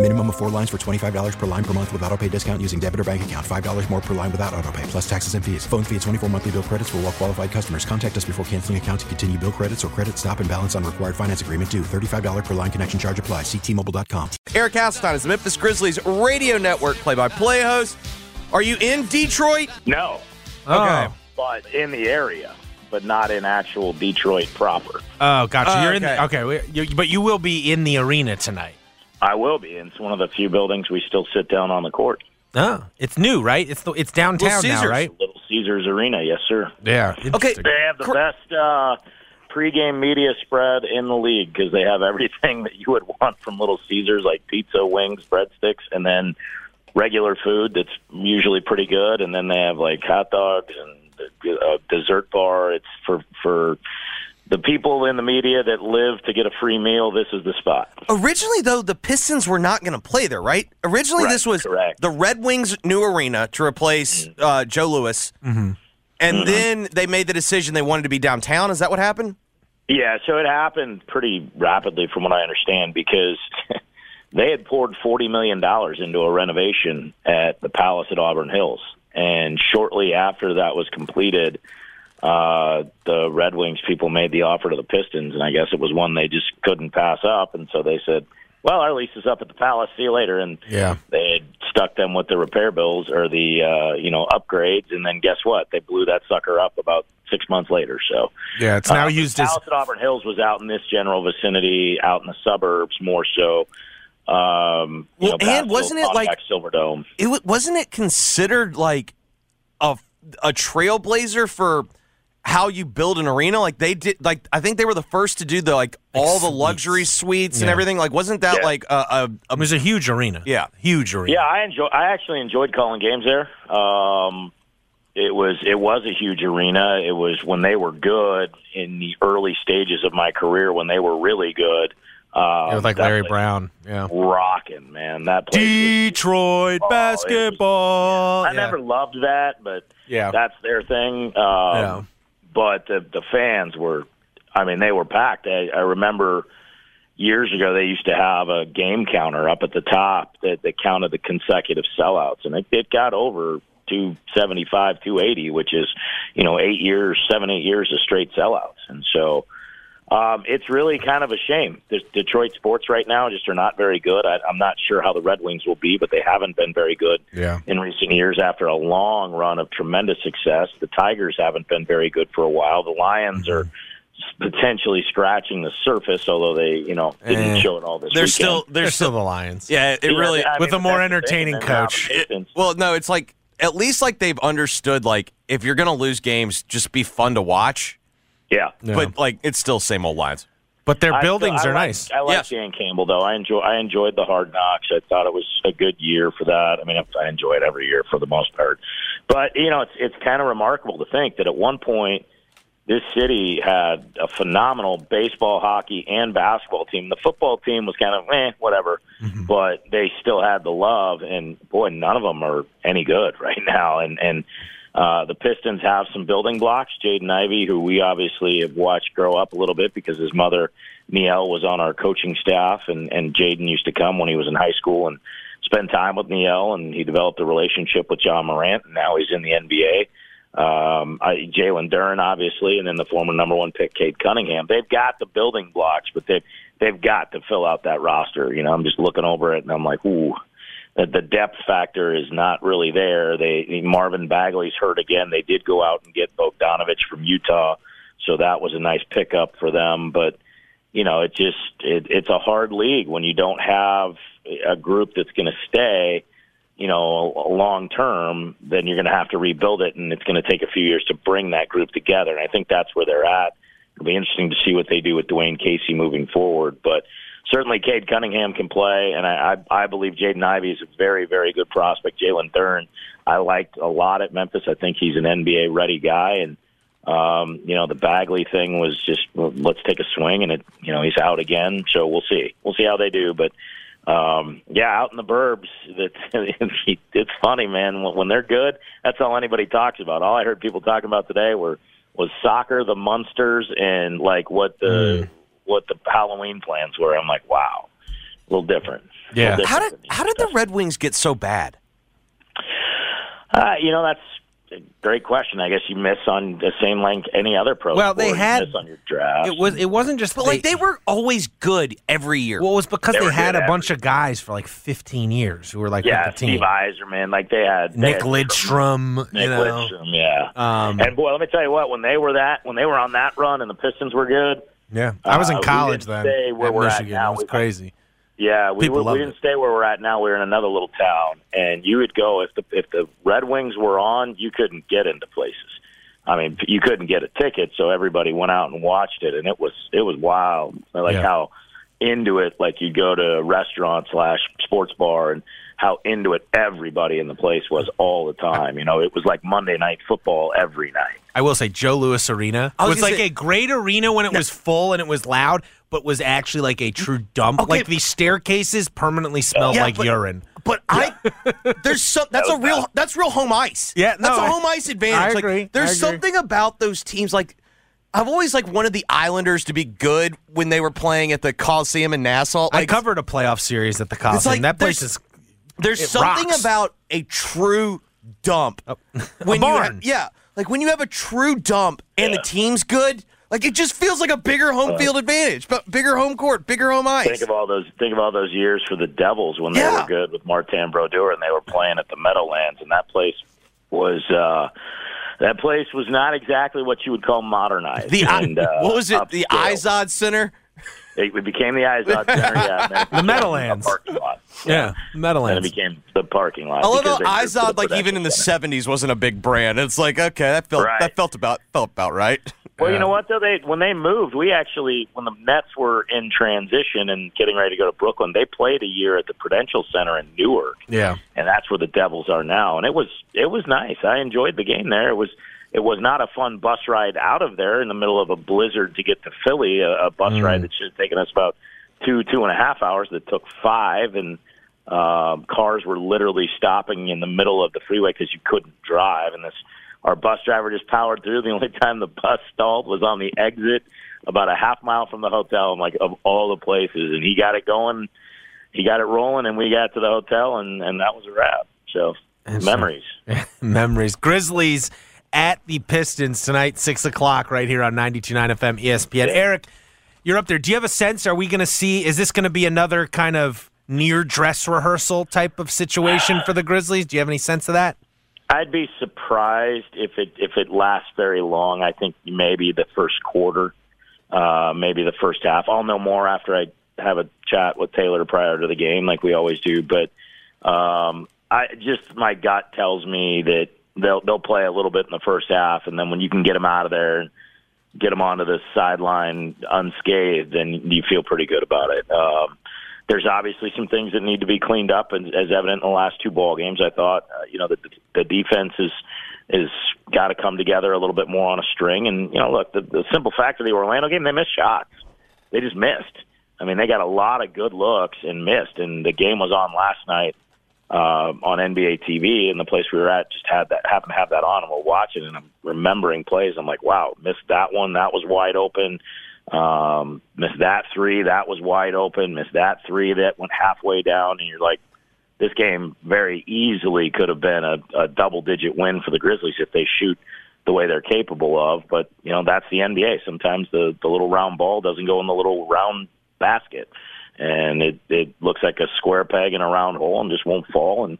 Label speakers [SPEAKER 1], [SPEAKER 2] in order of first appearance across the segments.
[SPEAKER 1] Minimum of four lines for $25 per line per month with auto pay discount using debit or bank account. $5 more per line without auto pay, plus taxes and fees. Phone fee at 24 monthly bill credits for all well qualified customers. Contact us before canceling account to continue bill credits or credit stop and balance on required finance agreement due. $35 per line connection charge apply. Ctmobile.com.
[SPEAKER 2] Eric Hasseltine is the Memphis Grizzlies radio network play-by-play host. Are you in Detroit?
[SPEAKER 3] No, oh.
[SPEAKER 2] Okay.
[SPEAKER 3] but in the area, but not in actual Detroit proper.
[SPEAKER 4] Oh, gotcha.
[SPEAKER 2] Oh,
[SPEAKER 4] You're in.
[SPEAKER 2] okay.
[SPEAKER 4] Okay, you, but you will be in the arena tonight.
[SPEAKER 3] I will be. It's one of the few buildings we still sit down on the court.
[SPEAKER 4] Oh, it's new, right? It's the, it's downtown now, right?
[SPEAKER 3] Little Caesars Arena, yes, sir.
[SPEAKER 4] Yeah.
[SPEAKER 2] Okay.
[SPEAKER 3] They have the
[SPEAKER 2] Cor-
[SPEAKER 3] best uh, pregame media spread in the league because they have everything that you would want from Little Caesars, like pizza, wings, breadsticks, and then regular food that's usually pretty good. And then they have like hot dogs and a dessert bar. It's for for the people in the media that live to get a free meal. This is the spot.
[SPEAKER 2] Originally, though, the Pistons were not going to play there, right? Originally,
[SPEAKER 3] Correct,
[SPEAKER 2] this was
[SPEAKER 3] correct.
[SPEAKER 2] the Red Wings' new arena to replace uh, Joe Louis. Mm-hmm. And then they made the decision they wanted to be downtown. Is that what happened?
[SPEAKER 3] Yeah, so it happened pretty rapidly, from what I understand, because they had poured forty million dollars into a renovation at the Palace at Auburn Hills, and shortly after that was completed, uh, the Red Wings people made the offer to the Pistons, and I guess it was one they just couldn't pass up, and so they said, "Well, our lease is up at the Palace. See you later." And
[SPEAKER 4] Yeah.
[SPEAKER 3] they had stuck them with the repair bills or the uh, you know upgrades, and then guess what? They blew that sucker up about six months later. So.
[SPEAKER 4] Yeah, it's now
[SPEAKER 3] Uh,
[SPEAKER 4] used
[SPEAKER 3] the
[SPEAKER 4] as
[SPEAKER 3] Palace at Auburn Hills was out in this general vicinity, out in the suburbs more so. Um,
[SPEAKER 2] Well,
[SPEAKER 3] know,
[SPEAKER 2] and wasn't it like-
[SPEAKER 3] Silverdome?
[SPEAKER 2] It wa- wasn't it considered like a a trailblazer for how you build an arena. Like they did. Like I think they were the first to do the like all the luxury suites and everything. Like wasn't that
[SPEAKER 3] Yeah.
[SPEAKER 2] like a, a, a
[SPEAKER 4] It was a huge arena.
[SPEAKER 2] yeah?
[SPEAKER 4] Huge arena.
[SPEAKER 3] Yeah, I enjoy. I actually enjoyed calling games there. Um, it was it was a huge arena. It was when they were good in the early stages of my career when they were really good. Um,
[SPEAKER 4] It was like Larry Brown. Yeah.
[SPEAKER 3] Rocking man, that place. was-
[SPEAKER 4] Detroit
[SPEAKER 3] Oh, it was-
[SPEAKER 4] basketball.
[SPEAKER 3] I
[SPEAKER 4] Yeah.
[SPEAKER 3] never loved that, but
[SPEAKER 4] Yeah.
[SPEAKER 3] that's their thing. Um,
[SPEAKER 4] Yeah.
[SPEAKER 3] But the the fans were, I mean, they were packed. I, I remember years ago they used to have a game counter up at the top that, that counted the consecutive sellouts, and it, it got over 275, 280, which is, you know, eight years, seven, eight years of straight sellouts, and so. Um, it's really kind of a shame. The Detroit sports right now just are not very good. I, I'm not sure how the Red Wings will be, but they haven't been very good
[SPEAKER 4] Yeah.
[SPEAKER 3] in recent years after a long run of tremendous success. The Tigers haven't been very good for a while. The Lions are potentially scratching the surface, although they, you know, didn't
[SPEAKER 2] Eh.
[SPEAKER 3] show it all this
[SPEAKER 2] They're
[SPEAKER 3] weekend.
[SPEAKER 2] still they're
[SPEAKER 4] They're
[SPEAKER 2] still
[SPEAKER 4] still the Lions.
[SPEAKER 2] yeah. It
[SPEAKER 3] Yeah,
[SPEAKER 2] really
[SPEAKER 3] I
[SPEAKER 4] with a more
[SPEAKER 3] that's the thing,
[SPEAKER 4] entertaining
[SPEAKER 3] and then now
[SPEAKER 4] coach.
[SPEAKER 3] the Pistons-
[SPEAKER 2] well no. It's like at least like they've understood like if you're gonna lose games, just be fun to watch.
[SPEAKER 3] Yeah.
[SPEAKER 4] Yeah.
[SPEAKER 2] But like it's still same old lines.
[SPEAKER 4] But their buildings
[SPEAKER 3] I
[SPEAKER 4] are
[SPEAKER 3] like-
[SPEAKER 4] nice.
[SPEAKER 3] I like
[SPEAKER 2] Yeah.
[SPEAKER 3] Dan Campbell though. I enjoy I enjoyed the hard knocks. I thought it was a good year for that. I mean, I enjoy it every year for the most part. But you know, it's it's kind of remarkable to think that at one point this city had a phenomenal baseball, hockey, and basketball team. The football team was kind of eh, whatever, but they still had the love. And boy, none of them are any good right now. And and uh, the Pistons have some building blocks. Jaden Ivey, who we obviously have watched grow up a little bit because his mother Niele was on our coaching staff, and and Jaden used to come when he was in high school and spend time with Niele, and he developed a relationship with Ja Morant, and now he's in the NBA um, Jalen Duren, obviously, and then the former number one pick, Cade Cunningham. They've got the building blocks, but they've they've got to fill out that roster. You know, I'm just looking over it, and I'm like, ooh, the, the depth factor is not really there. They Marvin Bagley's hurt again. They did go out and get Bogdanovich from Utah, so that was a nice pickup for them, but. you know, it just it, it's a hard league when you don't have a group that's going to stay. You know, long term, then you're going to have to rebuild it, and it's going to take a few years to bring that group together. And I think that's where they're at. It'll be interesting to see what they do with Dwane Casey moving forward. But certainly, Cade Cunningham can play, and I, I, I believe Jaden Ivey is a very, very good prospect. Jalen Duren, I liked a lot at Memphis. I think he's an NBA ready guy, and um, you know the Bagley thing was just well, let's take a swing, and it you know he's out again. So we'll see. We'll see how they do, but. Um, yeah, out in the burbs, it's, it's funny, man. When they're good, that's all anybody talks about. All I heard people talking about today were was soccer, the Munsters, and like what the mm. What the Halloween plans were. I'm like, wow, a little different.
[SPEAKER 4] Yeah.
[SPEAKER 3] Little different
[SPEAKER 2] how did how did the Red Wings get so bad?
[SPEAKER 3] Uh, you know, that's a great question. I guess you miss on the same length any other pro.
[SPEAKER 4] Well, they
[SPEAKER 3] sport. You
[SPEAKER 4] had
[SPEAKER 3] miss on your draft.
[SPEAKER 4] It was. It wasn't just.
[SPEAKER 2] But like they were always good every year.
[SPEAKER 4] Well, it was because
[SPEAKER 3] They
[SPEAKER 4] they, had a bunch of guys for like 15 years who were like
[SPEAKER 3] yeah,
[SPEAKER 4] with the team.
[SPEAKER 3] Steve Yzerman, like they had they
[SPEAKER 4] Nick
[SPEAKER 3] had
[SPEAKER 4] Lidstrom,
[SPEAKER 3] Nick
[SPEAKER 4] you know.
[SPEAKER 3] Lidstrom, yeah.
[SPEAKER 4] Um,
[SPEAKER 3] and boy, let me tell you what, when they were that, when they were on that run, and the Pistons were good.
[SPEAKER 4] Yeah, I was
[SPEAKER 3] Uh,
[SPEAKER 4] in
[SPEAKER 3] we
[SPEAKER 4] college then
[SPEAKER 3] stay where
[SPEAKER 4] at
[SPEAKER 3] we're at
[SPEAKER 4] Michigan.
[SPEAKER 3] now.
[SPEAKER 4] It was
[SPEAKER 3] We-
[SPEAKER 4] crazy.
[SPEAKER 3] Yeah, we,
[SPEAKER 4] loved
[SPEAKER 3] we didn't
[SPEAKER 4] it.
[SPEAKER 3] stay where we're at now. We were in another little town, and you would go if the if the Red Wings were on, you couldn't get into places. I mean, you couldn't get a ticket, so everybody went out and watched it, and it was it was wild. Like
[SPEAKER 4] Yeah.
[SPEAKER 3] how into it, like you go to a restaurant slash sports bar, and how into it everybody in the place was all the time. You know, it was like Monday night football every night.
[SPEAKER 4] I will say Joe Louis Arena
[SPEAKER 2] I was
[SPEAKER 4] was, like
[SPEAKER 2] say-
[SPEAKER 4] a great arena when it was full and it was loud, but was actually like a true dump.
[SPEAKER 2] Okay.
[SPEAKER 4] Like the staircases permanently smelled
[SPEAKER 2] Yeah,
[SPEAKER 4] like
[SPEAKER 2] but-
[SPEAKER 4] urine.
[SPEAKER 2] But I, there's some. That's
[SPEAKER 3] That
[SPEAKER 2] a real.
[SPEAKER 3] bad.
[SPEAKER 2] That's real home ice.
[SPEAKER 4] Yeah,
[SPEAKER 2] that's a home ice advantage.
[SPEAKER 4] I
[SPEAKER 2] like, There's
[SPEAKER 4] I agree.
[SPEAKER 2] something about those teams. Like, I've always like wanted the Islanders to be good when they were playing at the Coliseum in Nassau.
[SPEAKER 4] I covered a playoff series at the Coliseum.
[SPEAKER 2] like
[SPEAKER 4] that place is
[SPEAKER 2] There's
[SPEAKER 4] it
[SPEAKER 2] something
[SPEAKER 4] rocks.
[SPEAKER 2] about a true dump. when
[SPEAKER 4] barn.
[SPEAKER 2] You have, yeah, like when you have a true dump and the team's good, like it just feels like a bigger home field advantage, but bigger home court, bigger home ice.
[SPEAKER 3] Think of all those. Think of all those years for the Devils when they
[SPEAKER 2] Yeah.
[SPEAKER 3] were good with Martin Brodeur and they were playing at the Meadowlands, and that place was. uh that place was not exactly what you would call modernized.
[SPEAKER 2] the
[SPEAKER 3] and, uh,
[SPEAKER 2] what was it? The. Izod Center.
[SPEAKER 3] It became the Izod Center, yeah. and then it became
[SPEAKER 4] Meadowlands.
[SPEAKER 3] parking lot.
[SPEAKER 4] yeah,
[SPEAKER 3] And it became the parking lot.
[SPEAKER 2] I love
[SPEAKER 3] because
[SPEAKER 2] how
[SPEAKER 3] they moved to
[SPEAKER 2] Izod, like even in the
[SPEAKER 3] Center.
[SPEAKER 2] '70s, wasn't a big brand. It's like okay, that felt
[SPEAKER 3] Right.
[SPEAKER 2] that felt about felt about right.
[SPEAKER 3] Well, you know what though? They when they moved, we actually when the Mets were in transition and getting ready to go to Brooklyn, they played a year at the Prudential Center in Newark.
[SPEAKER 4] yeah.
[SPEAKER 3] and that's where the Devils are now. And it was it was nice. I enjoyed the game there. It was it was not a fun bus ride out of there in the middle of a blizzard to get to Philly. A, a bus ride that should have taken us about two two and a half hours that took five, and um, cars were literally stopping in the middle of the freeway because you couldn't drive. And this our bus driver just powered through. The only time the bus stalled was on the exit about a half mile from the hotel. I'm like of all the places, and he got it going. He got it rolling, and we got to the hotel, and and that was a wrap. So memories.
[SPEAKER 4] Memories. Grizzlies at the Pistons tonight, 6 o'clock, right here on 92.9 FM ESPN. Eric, you're up there. Do you have a sense? Are we going to see, is this going to be another kind of near dress rehearsal type of situation for the Grizzlies? Do you have any sense of that?
[SPEAKER 3] I'd be surprised if it if it lasts very long. I think maybe the first quarter, uh, maybe the first half. I'll know more after I have a chat with Taylor prior to the game, like we always do. But um, I just my gut tells me that they'll they'll play a little bit in the first half, and then when you can get them out of there and get them onto the sideline unscathed, then you feel pretty good about it. Um, there's obviously some things that need to be cleaned up, and as evident in the last two ball games, I thought uh, you know the the defense is is got to come together a little bit more on a string. And you know, look, the, the simple fact of the Orlando game, they missed shots. They just missed. I mean, they got a lot of good looks and missed. And the game was on last night uh, on NBA TV, and the place we were at just had that happened to have that on, and we're watching, and I'm remembering plays. I'm like, wow, missed that one. That was wide open. Um, missed that three. That was wide open. Missed that three. That went halfway down, and you're like, this game very easily could have been a, a double-digit win for the Grizzlies if they shoot the way they're capable of. But you know, that's the NBA. Sometimes the the little round ball doesn't go in the little round basket, and it it looks like a square peg in a round hole and just won't fall. And,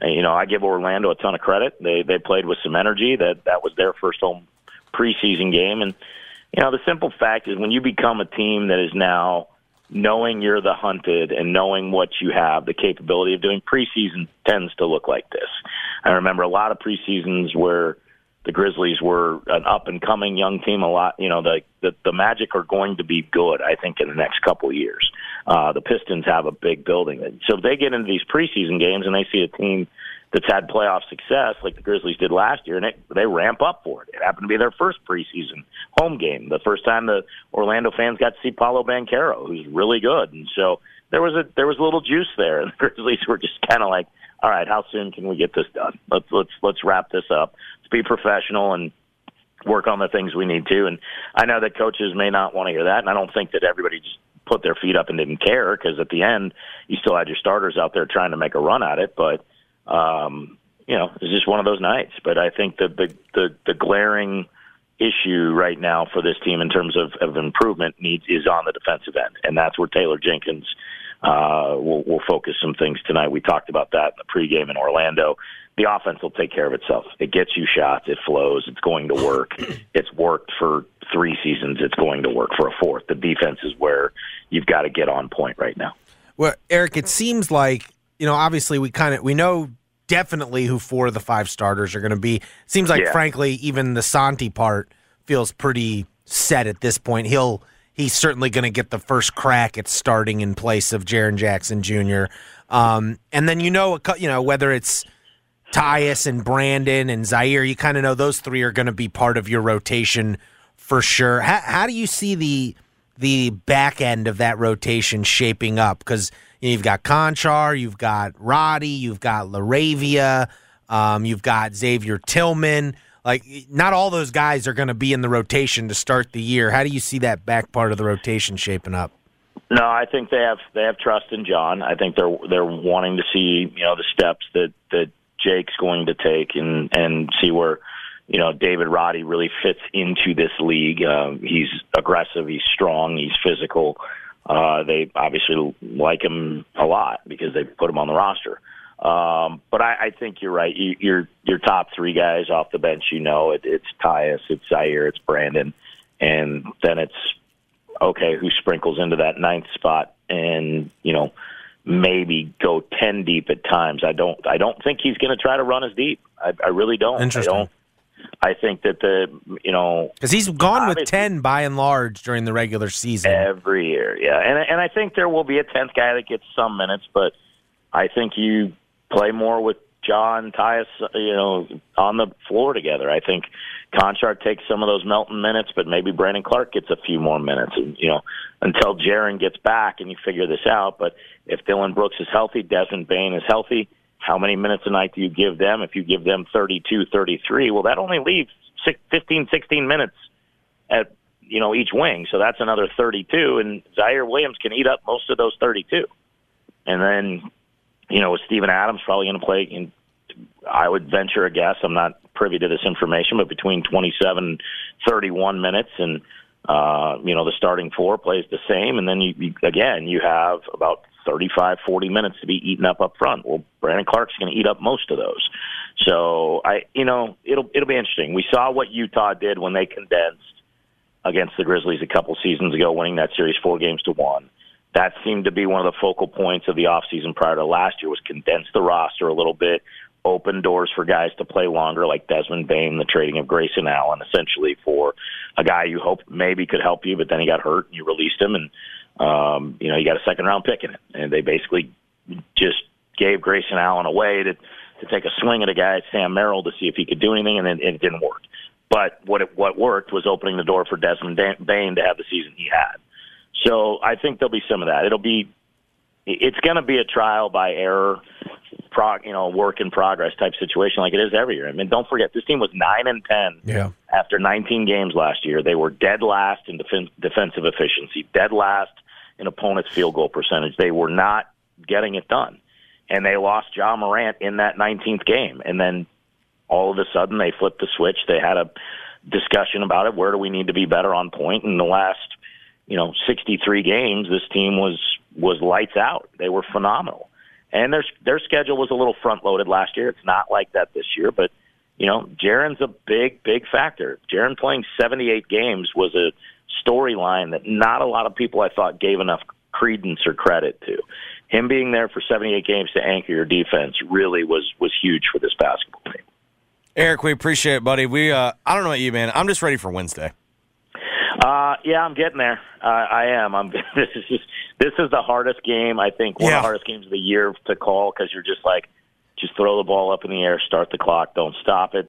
[SPEAKER 3] and you know, I give Orlando a ton of credit. They they played with some energy. That that was their first home preseason game, and you know, the simple fact is when you become a team that is now knowing you're the hunted and knowing what you have, the capability of doing preseason tends to look like this. I remember a lot of preseasons where the Grizzlies were an up and coming young team. A lot, you know, the, the the Magic are going to be good. I think in the next couple of years, uh, the Pistons have a big building. So if they get into these preseason games and they see a team that's had playoff success like the Grizzlies did last year, and it, they ramp up for it. It happened to be their first preseason home game, the first time the Orlando fans got to see Paolo Banchero, who's really good, and so there was a there was a little juice there, and the Grizzlies were just kind of like, all right, how soon can we get this done? Let's let's let's wrap this up. Let's be professional and work on the things we need to. And I know that coaches may not want to hear that, and I don't think that everybody just put their feet up and didn't care because at the end you still had your starters out there trying to make a run at it, but um, you know, it's just one of those nights. But I think the the the, the glaring issue right now for this team in terms of, of improvement needs is on the defensive end, and that's where Taylor Jenkins uh, will will focus some things tonight. We talked about that in the pregame in Orlando. The offense will take care of itself. It gets you shots. It flows. It's going to work. It's worked for three seasons. It's going to work for a fourth. The defense is where you've got to get on point right now.
[SPEAKER 4] Well, Eric, it seems like you know, obviously we kind of we know definitely who four of the five starters are going to be. Seems like,
[SPEAKER 3] Yeah.
[SPEAKER 4] frankly, even the Santi part feels pretty set at this point. He'll he's certainly going to get the first crack at starting in place of Jaren Jackson Jr. Um, and then you know, you know whether it's Tyus and Brandon and Ziaire, you kind of know those three are going to be part of your rotation for sure. How, how do you see the the back end of that rotation shaping up? Because you've got Konchar, you've got Roddy, you've got LaRavia, um, you've got Xavier Tillman. Like, not all those guys are going to be in the rotation to start the year. How do you see that back part of the rotation shaping up?
[SPEAKER 3] No, I think they have they have trust in John. I think they're they're wanting to see you know the steps that that Jake's going to take and and see where you know David Roddy really fits into this league. Uh, he's aggressive, he's strong, he's physical. Uh, they obviously like him a lot because they put him on the roster. Um, but I, I think you're right. You, your your top three guys off the bench, you know, it, it's Tyus, it's Ziaire, it's Brandon, and then it's okay, who sprinkles into that ninth spot and, you know, maybe go 10 deep at times. I don't I don't think he's going to try to run as deep. I, I really don't.
[SPEAKER 4] Interesting.
[SPEAKER 3] I don't. I think that the, you know,
[SPEAKER 4] Because he's gone with 10 by and large during the regular season.
[SPEAKER 3] every year, yeah. And and I think there will be a 10th guy that gets some minutes, but I think you play more with John Tyus, you know, on the floor together. I think Conchart takes some of those Melton minutes, but maybe Brandon Clarke gets a few more minutes, and you know, until Jaren gets back and you figure this out. But if Dillon Brooks is healthy, Desmond Bane is healthy, how many minutes a night do you give them? If you give them 32, 33, well, that only leaves six, 15, 16 minutes at you know each wing, so that's another 32, and Ziaire Williams can eat up most of those 32, and then you know, with Steven Adams probably going to play. In, I would venture a guess. I'm not privy to this information, but between 27 and 31 minutes, and uh, you know, the starting four plays the same, and then you, you again you have about 35, 40 minutes to be eaten up up front. Well, Brandon Clarke's going to eat up most of those. So I, you know, it'll it'll be interesting. We saw what Utah did when they condensed against the Grizzlies a couple seasons ago, winning that series four games to one that seemed to be one of the focal points of the offseason prior to last year was condense the roster a little bit, open doors for guys to play longer, like Desmond Bane, the trading of Grayson Allen, essentially for a guy you hope maybe could help you, but then he got hurt and you released him, and um, you know you got a second round pick in it, and they basically just gave Grayson Allen away to to take a swing at a guy, Sam Merrill, to see if he could do anything, and it, it didn't work. But what it, what worked was opening the door for Desmond Bane to have the season he had. So I think there'll be some of that. It'll be it's going to be a trial by error, prog, you know, work in progress type situation like it is every year. I mean, don't forget this team was nine and ten
[SPEAKER 4] Yeah.
[SPEAKER 3] after 19 games last year. They were dead last in defen- defensive efficiency, dead last in opponent's field goal percentage. They were not getting it done, and they lost Ja Morant in that 19th game. And then all of a sudden they flipped the switch. They had a discussion about it. Where do we need to be better on point? In the last you know 63 games this team was was lights out they were phenomenal and their their schedule was a little front loaded last year it's not like that this year but you know, Jaren's a big, big factor. Jaren playing 78 games was a storyline that not a lot of people I thought gave enough credence or credit to. Him being there for 78 games to anchor your defense really was was huge for this basketball team.
[SPEAKER 2] Eric, we appreciate it, buddy. We uh, I don't know about you, man. I'm just ready for Wednesday.
[SPEAKER 3] Uh, yeah, I'm getting there. Uh, I am. I'm. This is just, this is the hardest game I think one
[SPEAKER 2] Yeah.
[SPEAKER 3] of the hardest games of the year to call because you're just like, just throw the ball up in the air, start the clock, don't stop it.